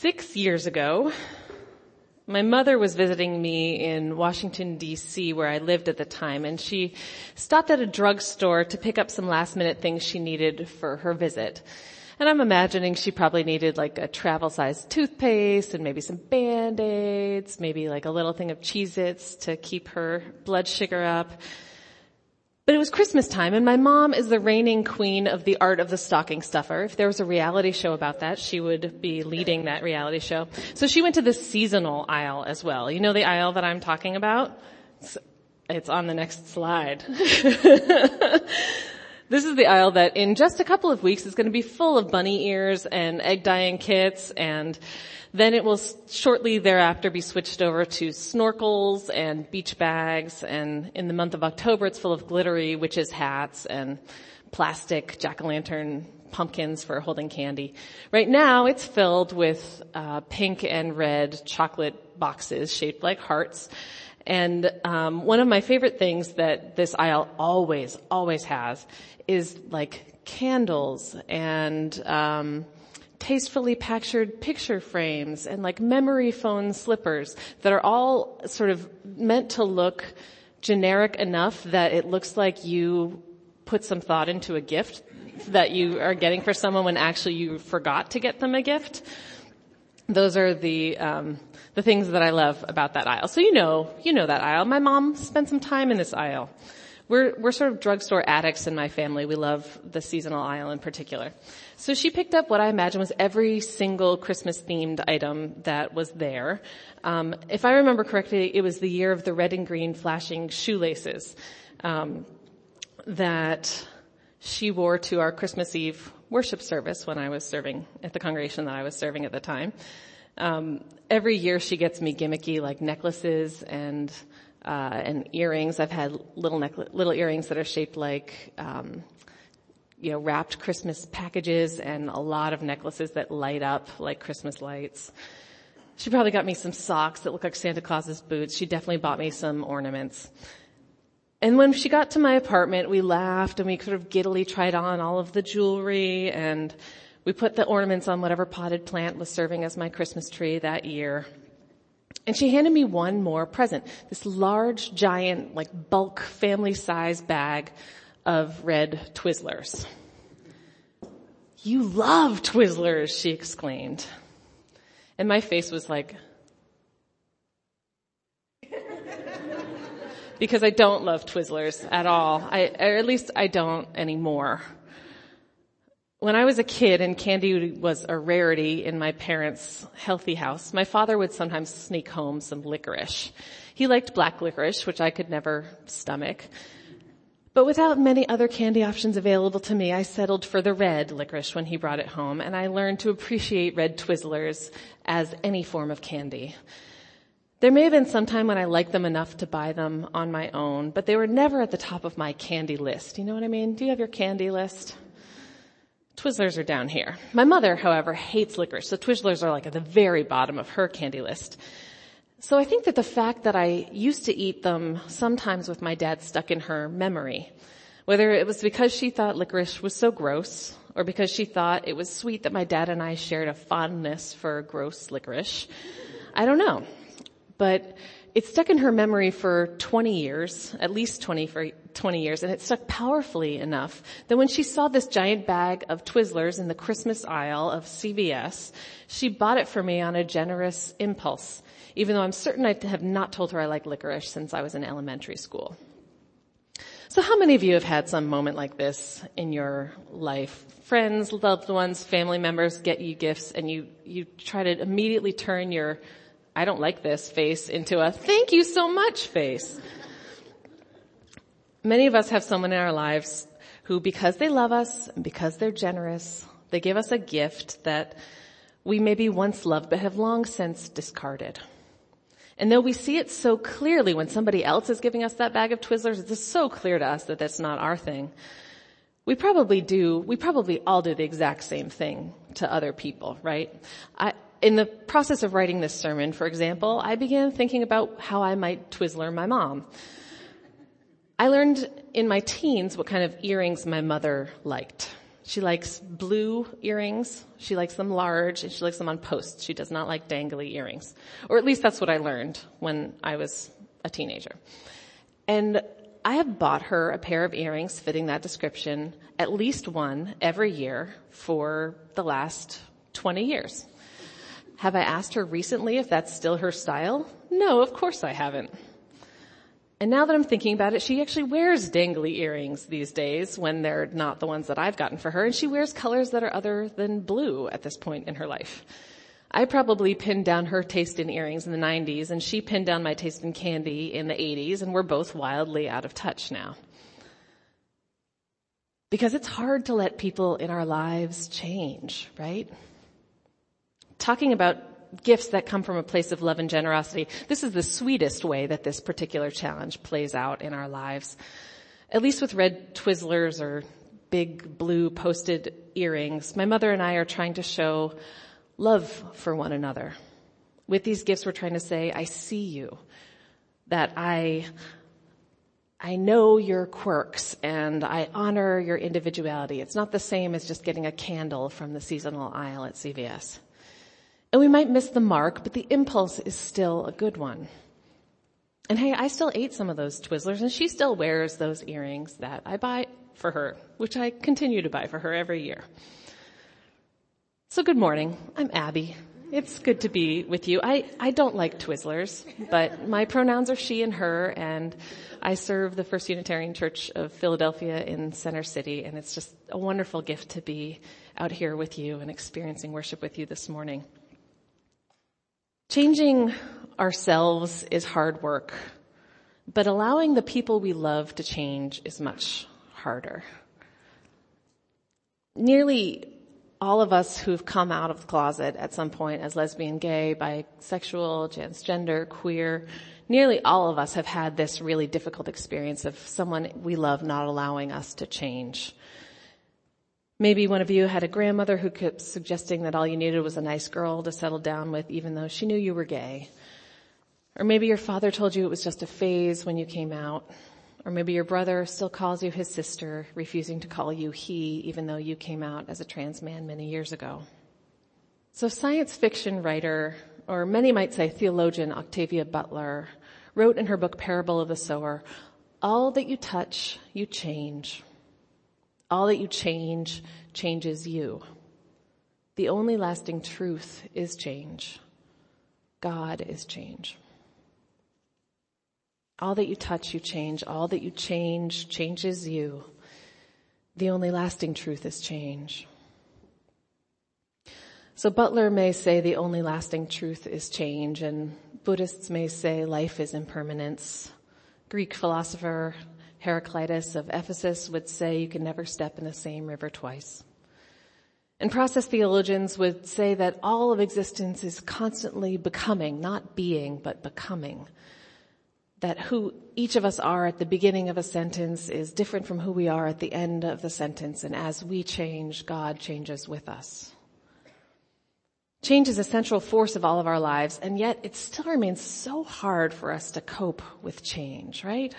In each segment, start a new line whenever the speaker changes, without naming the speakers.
Six years ago, my mother was visiting me in Washington DC where I lived at the time and she stopped at a drugstore to pick up some last minute things she needed for her visit. And I'm imagining she probably needed like a travel sized toothpaste and maybe some band-aids, maybe like a little thing of Cheez-Its to keep her blood sugar up. But it was Christmas time and my mom is the reigning queen of the art of the stocking stuffer. If there was a reality show about that, she would be leading that reality show. So she went to the seasonal aisle as well. You know the aisle that I'm talking about? It's, it's on the next slide. This is the aisle that in just a couple of weeks is going to be full of bunny ears and egg dyeing kits and then it will shortly thereafter be switched over to snorkels and beach bags and in the month of October it's full of glittery witches hats and plastic jack-o'-lantern pumpkins for holding candy. Right now it's filled with uh, pink and red chocolate boxes shaped like hearts. And um, one of my favorite things that this aisle always, always has is like candles and um, tastefully pictured picture frames and like memory foam slippers that are all sort of meant to look generic enough that it looks like you put some thought into a gift that you are getting for someone when actually you forgot to get them a gift. Those are the um, the things that I love about that aisle. So you know, you know that aisle. My mom spent some time in this aisle. We're, we're sort of drugstore addicts in my family. We love the seasonal aisle in particular. So she picked up what I imagine was every single Christmas themed item that was there. Um, if I remember correctly, it was the year of the red and green flashing shoelaces um, that she wore to our Christmas Eve worship service when I was serving at the congregation that I was serving at the time. Um, every year she gets me gimmicky like necklaces and uh, and earrings. I've had little little earrings that are shaped like, um, you know, wrapped Christmas packages and a lot of necklaces that light up like Christmas lights. She probably got me some socks that look like Santa Claus's boots. She definitely bought me some ornaments. And when she got to my apartment, we laughed and we sort of giddily tried on all of the jewelry and we put the ornaments on whatever potted plant was serving as my Christmas tree that year. And she handed me one more present, this large, giant, like bulk family size bag of red Twizzlers. You love Twizzlers, she exclaimed. And my face was like, because I don't love Twizzlers at all. I, or at least I don't anymore. When I was a kid and candy was a rarity in my parents' healthy house, my father would sometimes sneak home some licorice. He liked black licorice, which I could never stomach. But without many other candy options available to me, I settled for the red licorice when he brought it home, and I learned to appreciate red Twizzlers as any form of candy. There may have been some time when I liked them enough to buy them on my own, but they were never at the top of my candy list. You know what I mean? Do you have your candy list? Twizzlers are down here. My mother, however, hates licorice, so Twizzlers are like at the very bottom of her candy list. So I think that the fact that I used to eat them sometimes with my dad stuck in her memory. Whether it was because she thought licorice was so gross, or because she thought it was sweet that my dad and I shared a fondness for gross licorice. I don't know. But it stuck in her memory for 20 years, at least 20 for 20 years, and it stuck powerfully enough that when she saw this giant bag of Twizzlers in the Christmas aisle of CVS, she bought it for me on a generous impulse, even though I'm certain I have not told her I like licorice since I was in elementary school. So how many of you have had some moment like this in your life? Friends, loved ones, family members get you gifts and you, you try to immediately turn your I don't like this face into a thank you so much face. Many of us have someone in our lives who, because they love us and because they're generous, they give us a gift that we maybe once loved but have long since discarded. And though we see it so clearly when somebody else is giving us that bag of Twizzlers, it's so clear to us that that's not our thing. We probably do, we probably all do the exact same thing to other people, right? I, in the process of writing this sermon, for example, I began thinking about how I might Twizzler my mom. I learned in my teens what kind of earrings my mother liked. She likes blue earrings. She likes them large and she likes them on posts. She does not like dangly earrings. Or at least that's what I learned when I was a teenager. And I have bought her a pair of earrings fitting that description, at least one every year for the last 20 years. Have I asked her recently if that's still her style? No, of course I haven't. And now that I'm thinking about it, she actually wears dangly earrings these days when they're not the ones that I've gotten for her, and she wears colors that are other than blue at this point in her life. I probably pinned down her taste in earrings in the 90s, and she pinned down my taste in candy in the 80s, and we're both wildly out of touch now. Because it's hard to let people in our lives change, right? Talking about gifts that come from a place of love and generosity. This is the sweetest way that this particular challenge plays out in our lives. At least with red Twizzlers or big blue posted earrings, my mother and I are trying to show love for one another. With these gifts, we're trying to say, I see you. That I, I know your quirks and I honor your individuality. It's not the same as just getting a candle from the seasonal aisle at CVS. And we might miss the mark, but the impulse is still a good one. And hey, I still ate some of those Twizzlers and she still wears those earrings that I buy for her, which I continue to buy for her every year. So good morning. I'm Abby. It's good to be with you. I, I don't like Twizzlers, but my pronouns are she and her and I serve the First Unitarian Church of Philadelphia in Center City and it's just a wonderful gift to be out here with you and experiencing worship with you this morning. Changing ourselves is hard work, but allowing the people we love to change is much harder. Nearly all of us who've come out of the closet at some point as lesbian, gay, bisexual, transgender, queer, nearly all of us have had this really difficult experience of someone we love not allowing us to change. Maybe one of you had a grandmother who kept suggesting that all you needed was a nice girl to settle down with even though she knew you were gay. Or maybe your father told you it was just a phase when you came out. Or maybe your brother still calls you his sister, refusing to call you he even though you came out as a trans man many years ago. So science fiction writer, or many might say theologian Octavia Butler, wrote in her book Parable of the Sower, all that you touch, you change. All that you change changes you. The only lasting truth is change. God is change. All that you touch, you change. All that you change changes you. The only lasting truth is change. So Butler may say the only lasting truth is change and Buddhists may say life is impermanence. Greek philosopher Heraclitus of Ephesus would say you can never step in the same river twice. And process theologians would say that all of existence is constantly becoming, not being, but becoming. That who each of us are at the beginning of a sentence is different from who we are at the end of the sentence. And as we change, God changes with us. Change is a central force of all of our lives, and yet it still remains so hard for us to cope with change, right?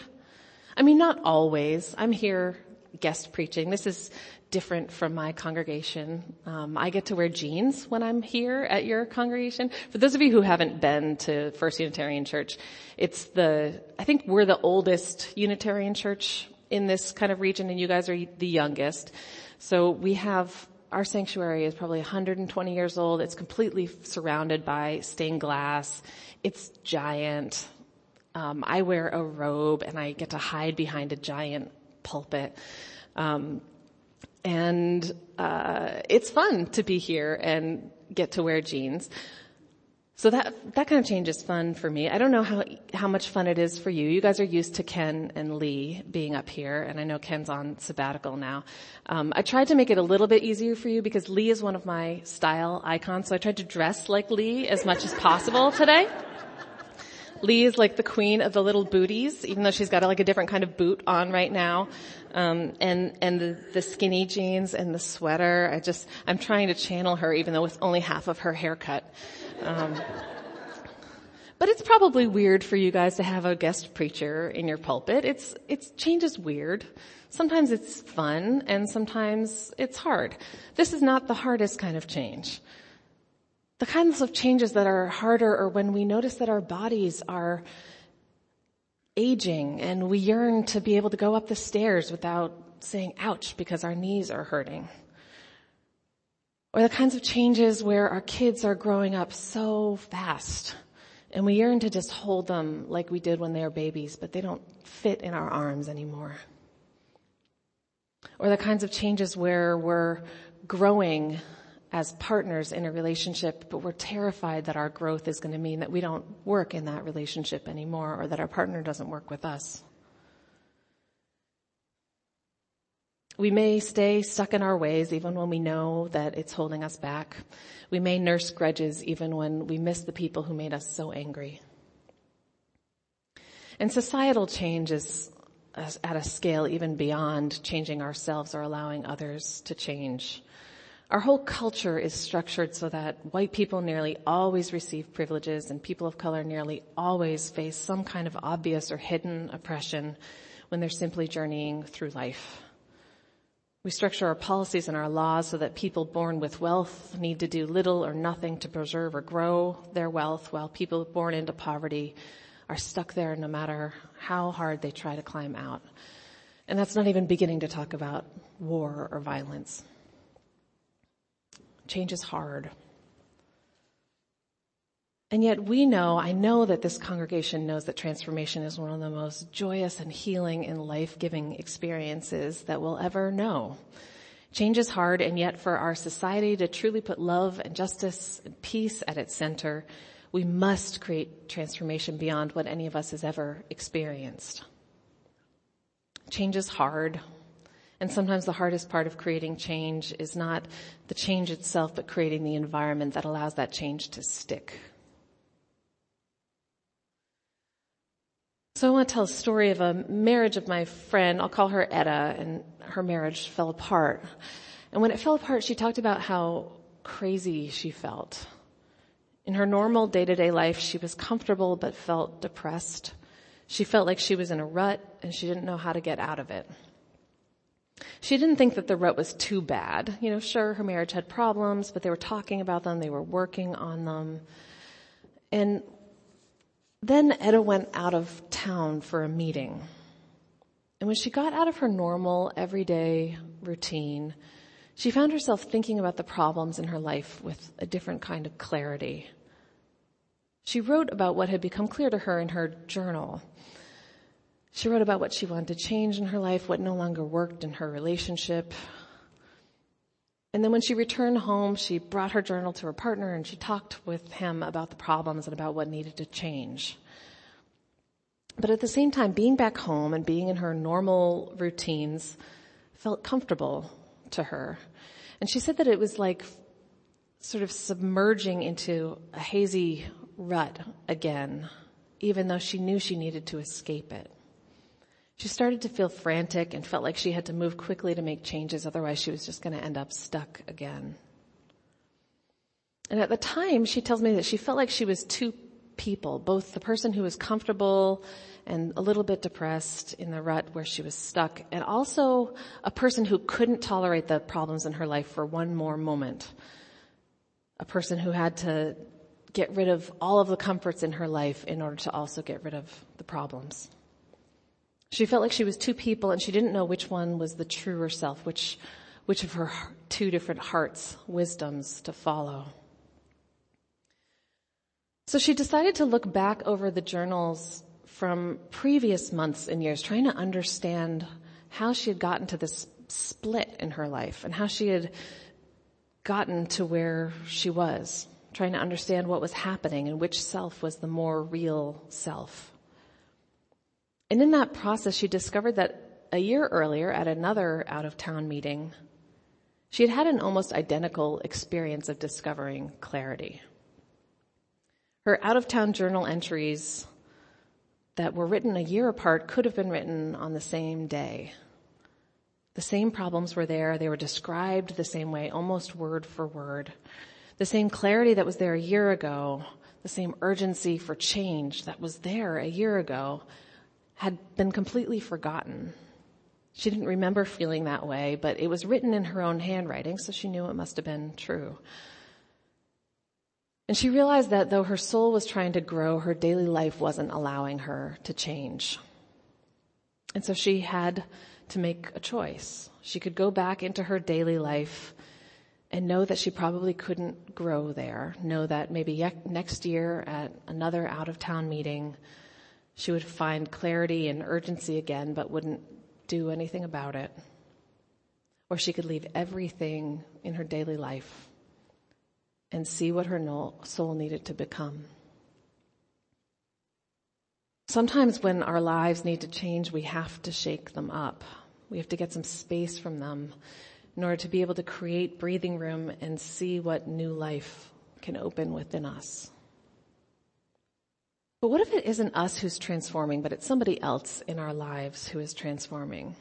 I mean, not always. I'm here guest preaching. This is different from my congregation. Um, I get to wear jeans when I'm here at your congregation. For those of you who haven't been to First Unitarian Church, it's the, I think we're the oldest Unitarian church in this kind of region and you guys are the youngest. So we have, our sanctuary is probably 120 years old. It's completely surrounded by stained glass. It's giant. Um, I wear a robe and I get to hide behind a giant pulpit. Um, and uh, it's fun to be here and get to wear jeans. So that that kind of change is fun for me. I don't know how how much fun it is for you. You guys are used to Ken and Lee being up here, and I know Ken's on sabbatical now. Um, I tried to make it a little bit easier for you because Lee is one of my style icons, so I tried to dress like Lee as much as possible today. Lee is like the queen of the little booties, even though she's got like a different kind of boot on right now. Um, and and the, the skinny jeans and the sweater. I just I'm trying to channel her, even though with only half of her haircut. Um, But it's probably weird for you guys to have a guest preacher in your pulpit. It's, it's, change is weird. Sometimes it's fun and sometimes it's hard. This is not the hardest kind of change. The kinds of changes that are harder are when we notice that our bodies are aging and we yearn to be able to go up the stairs without saying ouch because our knees are hurting. Or the kinds of changes where our kids are growing up so fast and we yearn to just hold them like we did when they were babies, but they don't fit in our arms anymore. Or the kinds of changes where we're growing as partners in a relationship, but we're terrified that our growth is going to mean that we don't work in that relationship anymore or that our partner doesn't work with us. We may stay stuck in our ways even when we know that it's holding us back. We may nurse grudges even when we miss the people who made us so angry. And societal change is at a scale even beyond changing ourselves or allowing others to change. Our whole culture is structured so that white people nearly always receive privileges and people of color nearly always face some kind of obvious or hidden oppression when they're simply journeying through life. We structure our policies and our laws so that people born with wealth need to do little or nothing to preserve or grow their wealth while people born into poverty are stuck there no matter how hard they try to climb out. And that's not even beginning to talk about war or violence. Change is hard. And yet we know, I know that this congregation knows that transformation is one of the most joyous and healing and life-giving experiences that we'll ever know. Change is hard and yet for our society to truly put love and justice and peace at its center, we must create transformation beyond what any of us has ever experienced. Change is hard. And sometimes the hardest part of creating change is not the change itself, but creating the environment that allows that change to stick. So I want to tell a story of a marriage of my friend. I'll call her Etta and her marriage fell apart. And when it fell apart, she talked about how crazy she felt. In her normal day-to-day life, she was comfortable but felt depressed. She felt like she was in a rut and she didn't know how to get out of it. She didn't think that the rut was too bad. You know, sure, her marriage had problems, but they were talking about them, they were working on them. And then Etta went out of town for a meeting. And when she got out of her normal, everyday routine, she found herself thinking about the problems in her life with a different kind of clarity. She wrote about what had become clear to her in her journal. She wrote about what she wanted to change in her life, what no longer worked in her relationship, and then when she returned home, she brought her journal to her partner and she talked with him about the problems and about what needed to change. But at the same time, being back home and being in her normal routines felt comfortable to her. And she said that it was like sort of submerging into a hazy rut again, even though she knew she needed to escape it. She started to feel frantic and felt like she had to move quickly to make changes, otherwise she was just going to end up stuck again. And at the time, she tells me that she felt like she was two people, both the person who was comfortable and a little bit depressed in the rut where she was stuck, and also a person who couldn't tolerate the problems in her life for one more moment. A person who had to get rid of all of the comforts in her life in order to also get rid of the problems. She felt like she was two people and she didn't know which one was the truer self, which, which of her two different hearts, wisdoms to follow. So she decided to look back over the journals from previous months and years, trying to understand how she had gotten to this split in her life and how she had gotten to where she was, trying to understand what was happening and which self was the more real self. And in that process, she discovered that a year earlier at another out of town meeting, she had had an almost identical experience of discovering clarity. Her out of town journal entries that were written a year apart could have been written on the same day. The same problems were there. They were described the same way, almost word for word. The same clarity that was there a year ago, the same urgency for change that was there a year ago had been completely forgotten. She didn't remember feeling that way, but it was written in her own handwriting, so she knew it must have been true. And she realized that though her soul was trying to grow, her daily life wasn't allowing her to change. And so she had to make a choice. She could go back into her daily life and know that she probably couldn't grow there. Know that maybe next year at another out of town meeting, she would find clarity and urgency again, but wouldn't do anything about it. Or she could leave everything in her daily life and see what her soul needed to become. Sometimes when our lives need to change, we have to shake them up. We have to get some space from them in order to be able to create breathing room and see what new life can open within us. But what if it isn't us who's transforming, but it's somebody else in our lives who is transforming?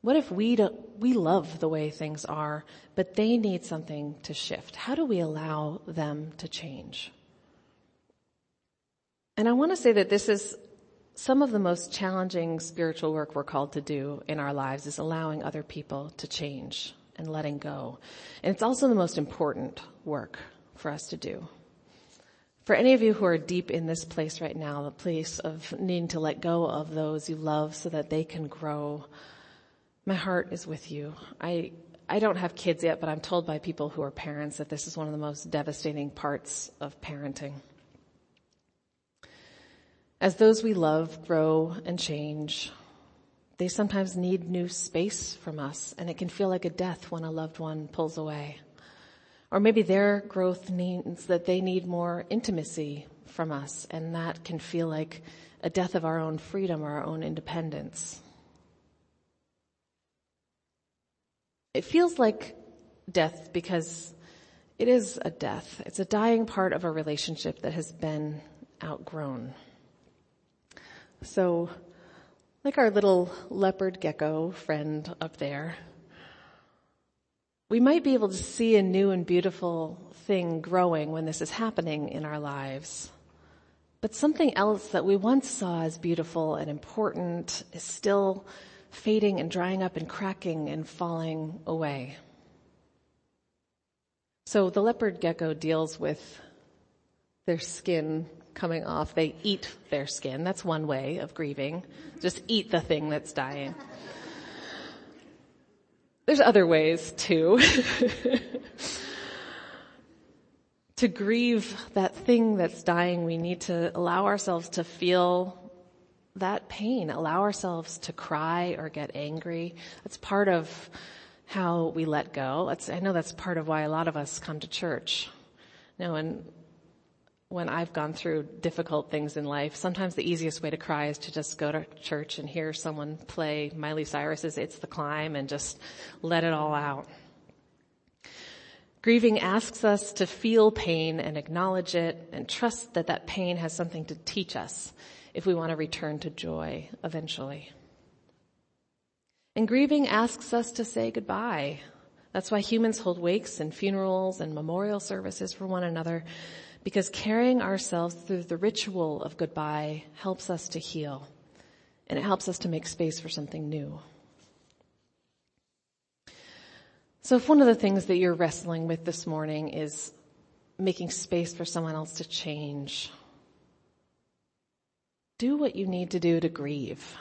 What if we don't, we love the way things are, but they need something to shift? How do we allow them to change? And I want to say that this is some of the most challenging spiritual work we're called to do in our lives is allowing other people to change and letting go. And it's also the most important work for us to do. For any of you who are deep in this place right now, the place of needing to let go of those you love so that they can grow, my heart is with you. I, I don't have kids yet, but I'm told by people who are parents that this is one of the most devastating parts of parenting. As those we love grow and change, they sometimes need new space from us and it can feel like a death when a loved one pulls away. Or maybe their growth means that they need more intimacy from us and that can feel like a death of our own freedom or our own independence. It feels like death because it is a death. It's a dying part of a relationship that has been outgrown. So, like our little leopard gecko friend up there, we might be able to see a new and beautiful thing growing when this is happening in our lives. But something else that we once saw as beautiful and important is still fading and drying up and cracking and falling away. So the leopard gecko deals with their skin coming off. They eat their skin. That's one way of grieving. Just eat the thing that's dying. There's other ways too. to grieve that thing that's dying, we need to allow ourselves to feel that pain, allow ourselves to cry or get angry. That's part of how we let go. That's, I know that's part of why a lot of us come to church. You know, and when I've gone through difficult things in life, sometimes the easiest way to cry is to just go to church and hear someone play Miley Cyrus's It's the Climb and just let it all out. Grieving asks us to feel pain and acknowledge it and trust that that pain has something to teach us if we want to return to joy eventually. And grieving asks us to say goodbye. That's why humans hold wakes and funerals and memorial services for one another because carrying ourselves through the ritual of goodbye helps us to heal and it helps us to make space for something new. So if one of the things that you're wrestling with this morning is making space for someone else to change, do what you need to do to grieve.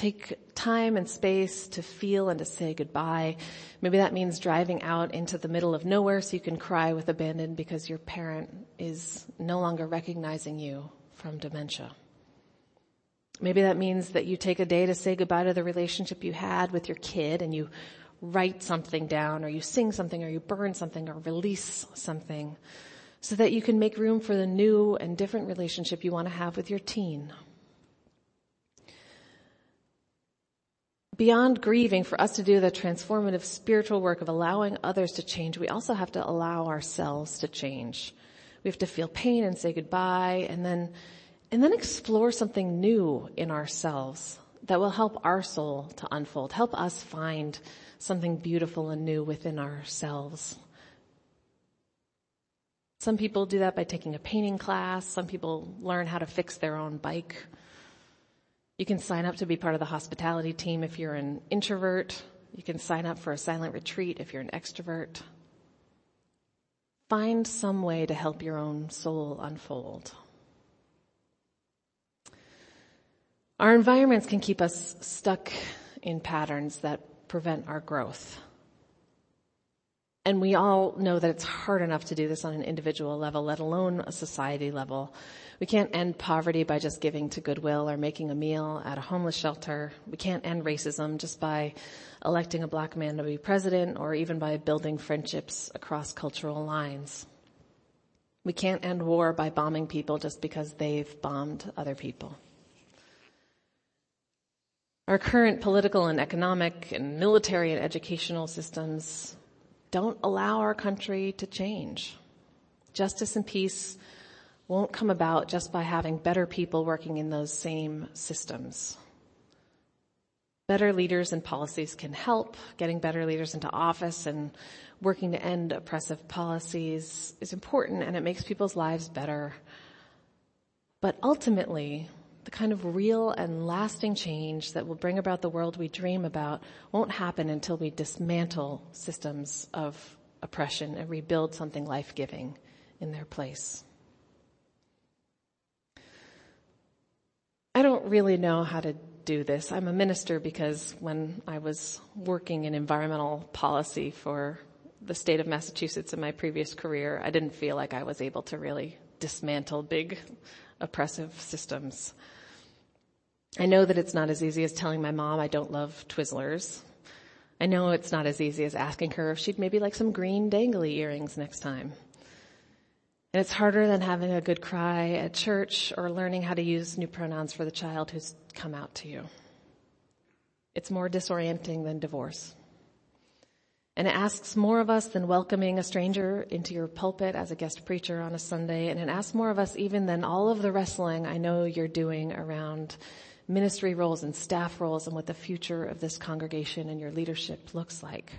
Take time and space to feel and to say goodbye. Maybe that means driving out into the middle of nowhere so you can cry with abandon because your parent is no longer recognizing you from dementia. Maybe that means that you take a day to say goodbye to the relationship you had with your kid and you write something down or you sing something or you burn something or release something so that you can make room for the new and different relationship you want to have with your teen. Beyond grieving, for us to do the transformative spiritual work of allowing others to change, we also have to allow ourselves to change. We have to feel pain and say goodbye and then, and then explore something new in ourselves that will help our soul to unfold, help us find something beautiful and new within ourselves. Some people do that by taking a painting class. Some people learn how to fix their own bike. You can sign up to be part of the hospitality team if you're an introvert. You can sign up for a silent retreat if you're an extrovert. Find some way to help your own soul unfold. Our environments can keep us stuck in patterns that prevent our growth. And we all know that it's hard enough to do this on an individual level, let alone a society level. We can't end poverty by just giving to Goodwill or making a meal at a homeless shelter. We can't end racism just by electing a black man to be president or even by building friendships across cultural lines. We can't end war by bombing people just because they've bombed other people. Our current political and economic and military and educational systems don't allow our country to change. Justice and peace won't come about just by having better people working in those same systems. Better leaders and policies can help. Getting better leaders into office and working to end oppressive policies is important and it makes people's lives better. But ultimately, the kind of real and lasting change that will bring about the world we dream about won't happen until we dismantle systems of oppression and rebuild something life-giving in their place. I don't really know how to do this. I'm a minister because when I was working in environmental policy for the state of Massachusetts in my previous career, I didn't feel like I was able to really dismantle big oppressive systems. I know that it's not as easy as telling my mom I don't love Twizzlers. I know it's not as easy as asking her if she'd maybe like some green dangly earrings next time. And it's harder than having a good cry at church or learning how to use new pronouns for the child who's come out to you. It's more disorienting than divorce. And it asks more of us than welcoming a stranger into your pulpit as a guest preacher on a Sunday. And it asks more of us even than all of the wrestling I know you're doing around ministry roles and staff roles and what the future of this congregation and your leadership looks like.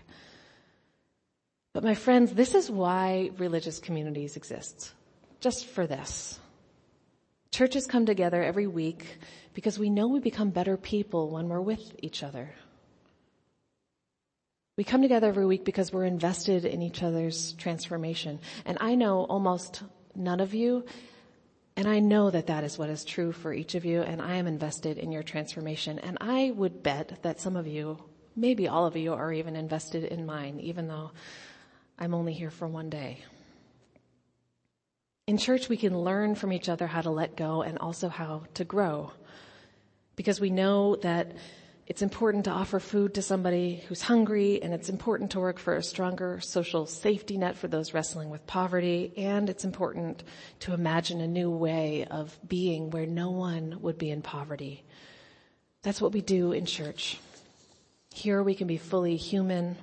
But my friends, this is why religious communities exist. Just for this. Churches come together every week because we know we become better people when we're with each other. We come together every week because we're invested in each other's transformation. And I know almost none of you, and I know that that is what is true for each of you, and I am invested in your transformation. And I would bet that some of you, maybe all of you, are even invested in mine, even though I'm only here for one day. In church, we can learn from each other how to let go and also how to grow. Because we know that it's important to offer food to somebody who's hungry and it's important to work for a stronger social safety net for those wrestling with poverty and it's important to imagine a new way of being where no one would be in poverty. That's what we do in church. Here we can be fully human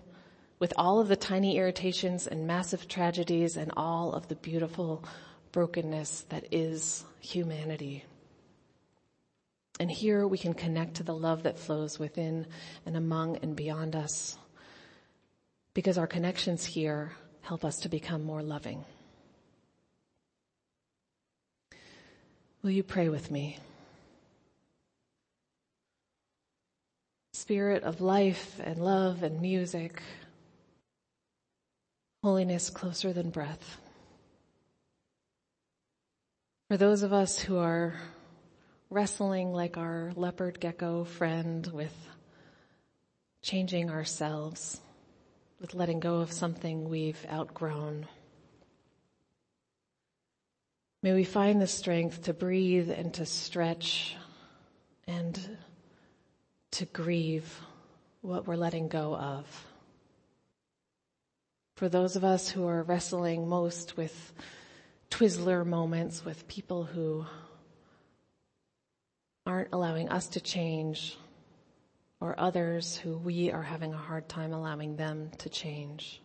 with all of the tiny irritations and massive tragedies and all of the beautiful brokenness that is humanity. And here we can connect to the love that flows within and among and beyond us because our connections here help us to become more loving. Will you pray with me? Spirit of life and love and music, holiness closer than breath. For those of us who are wrestling like our leopard gecko friend with changing ourselves, with letting go of something we've outgrown. May we find the strength to breathe and to stretch and to grieve what we're letting go of. For those of us who are wrestling most with Twizzler moments with people who aren't allowing us to change or others who we are having a hard time allowing them to change.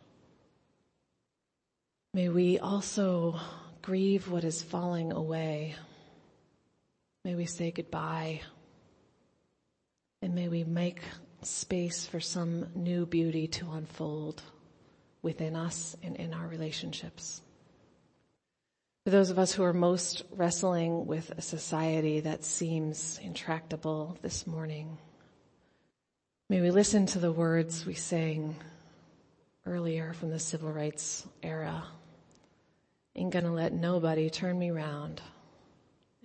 May we also grieve what is falling away. May we say goodbye. And may we make space for some new beauty to unfold within us and in our relationships. Those of us who are most wrestling with a society that seems intractable this morning, may we listen to the words we sang earlier from the civil rights era. Ain't gonna let nobody turn me round.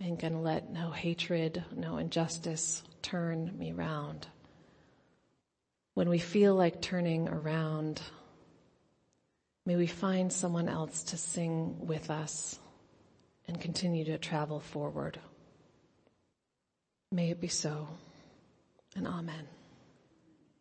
Ain't gonna let no hatred, no injustice turn me round. When we feel like turning around, may we find someone else to sing with us and continue to travel forward. May it be so, and amen.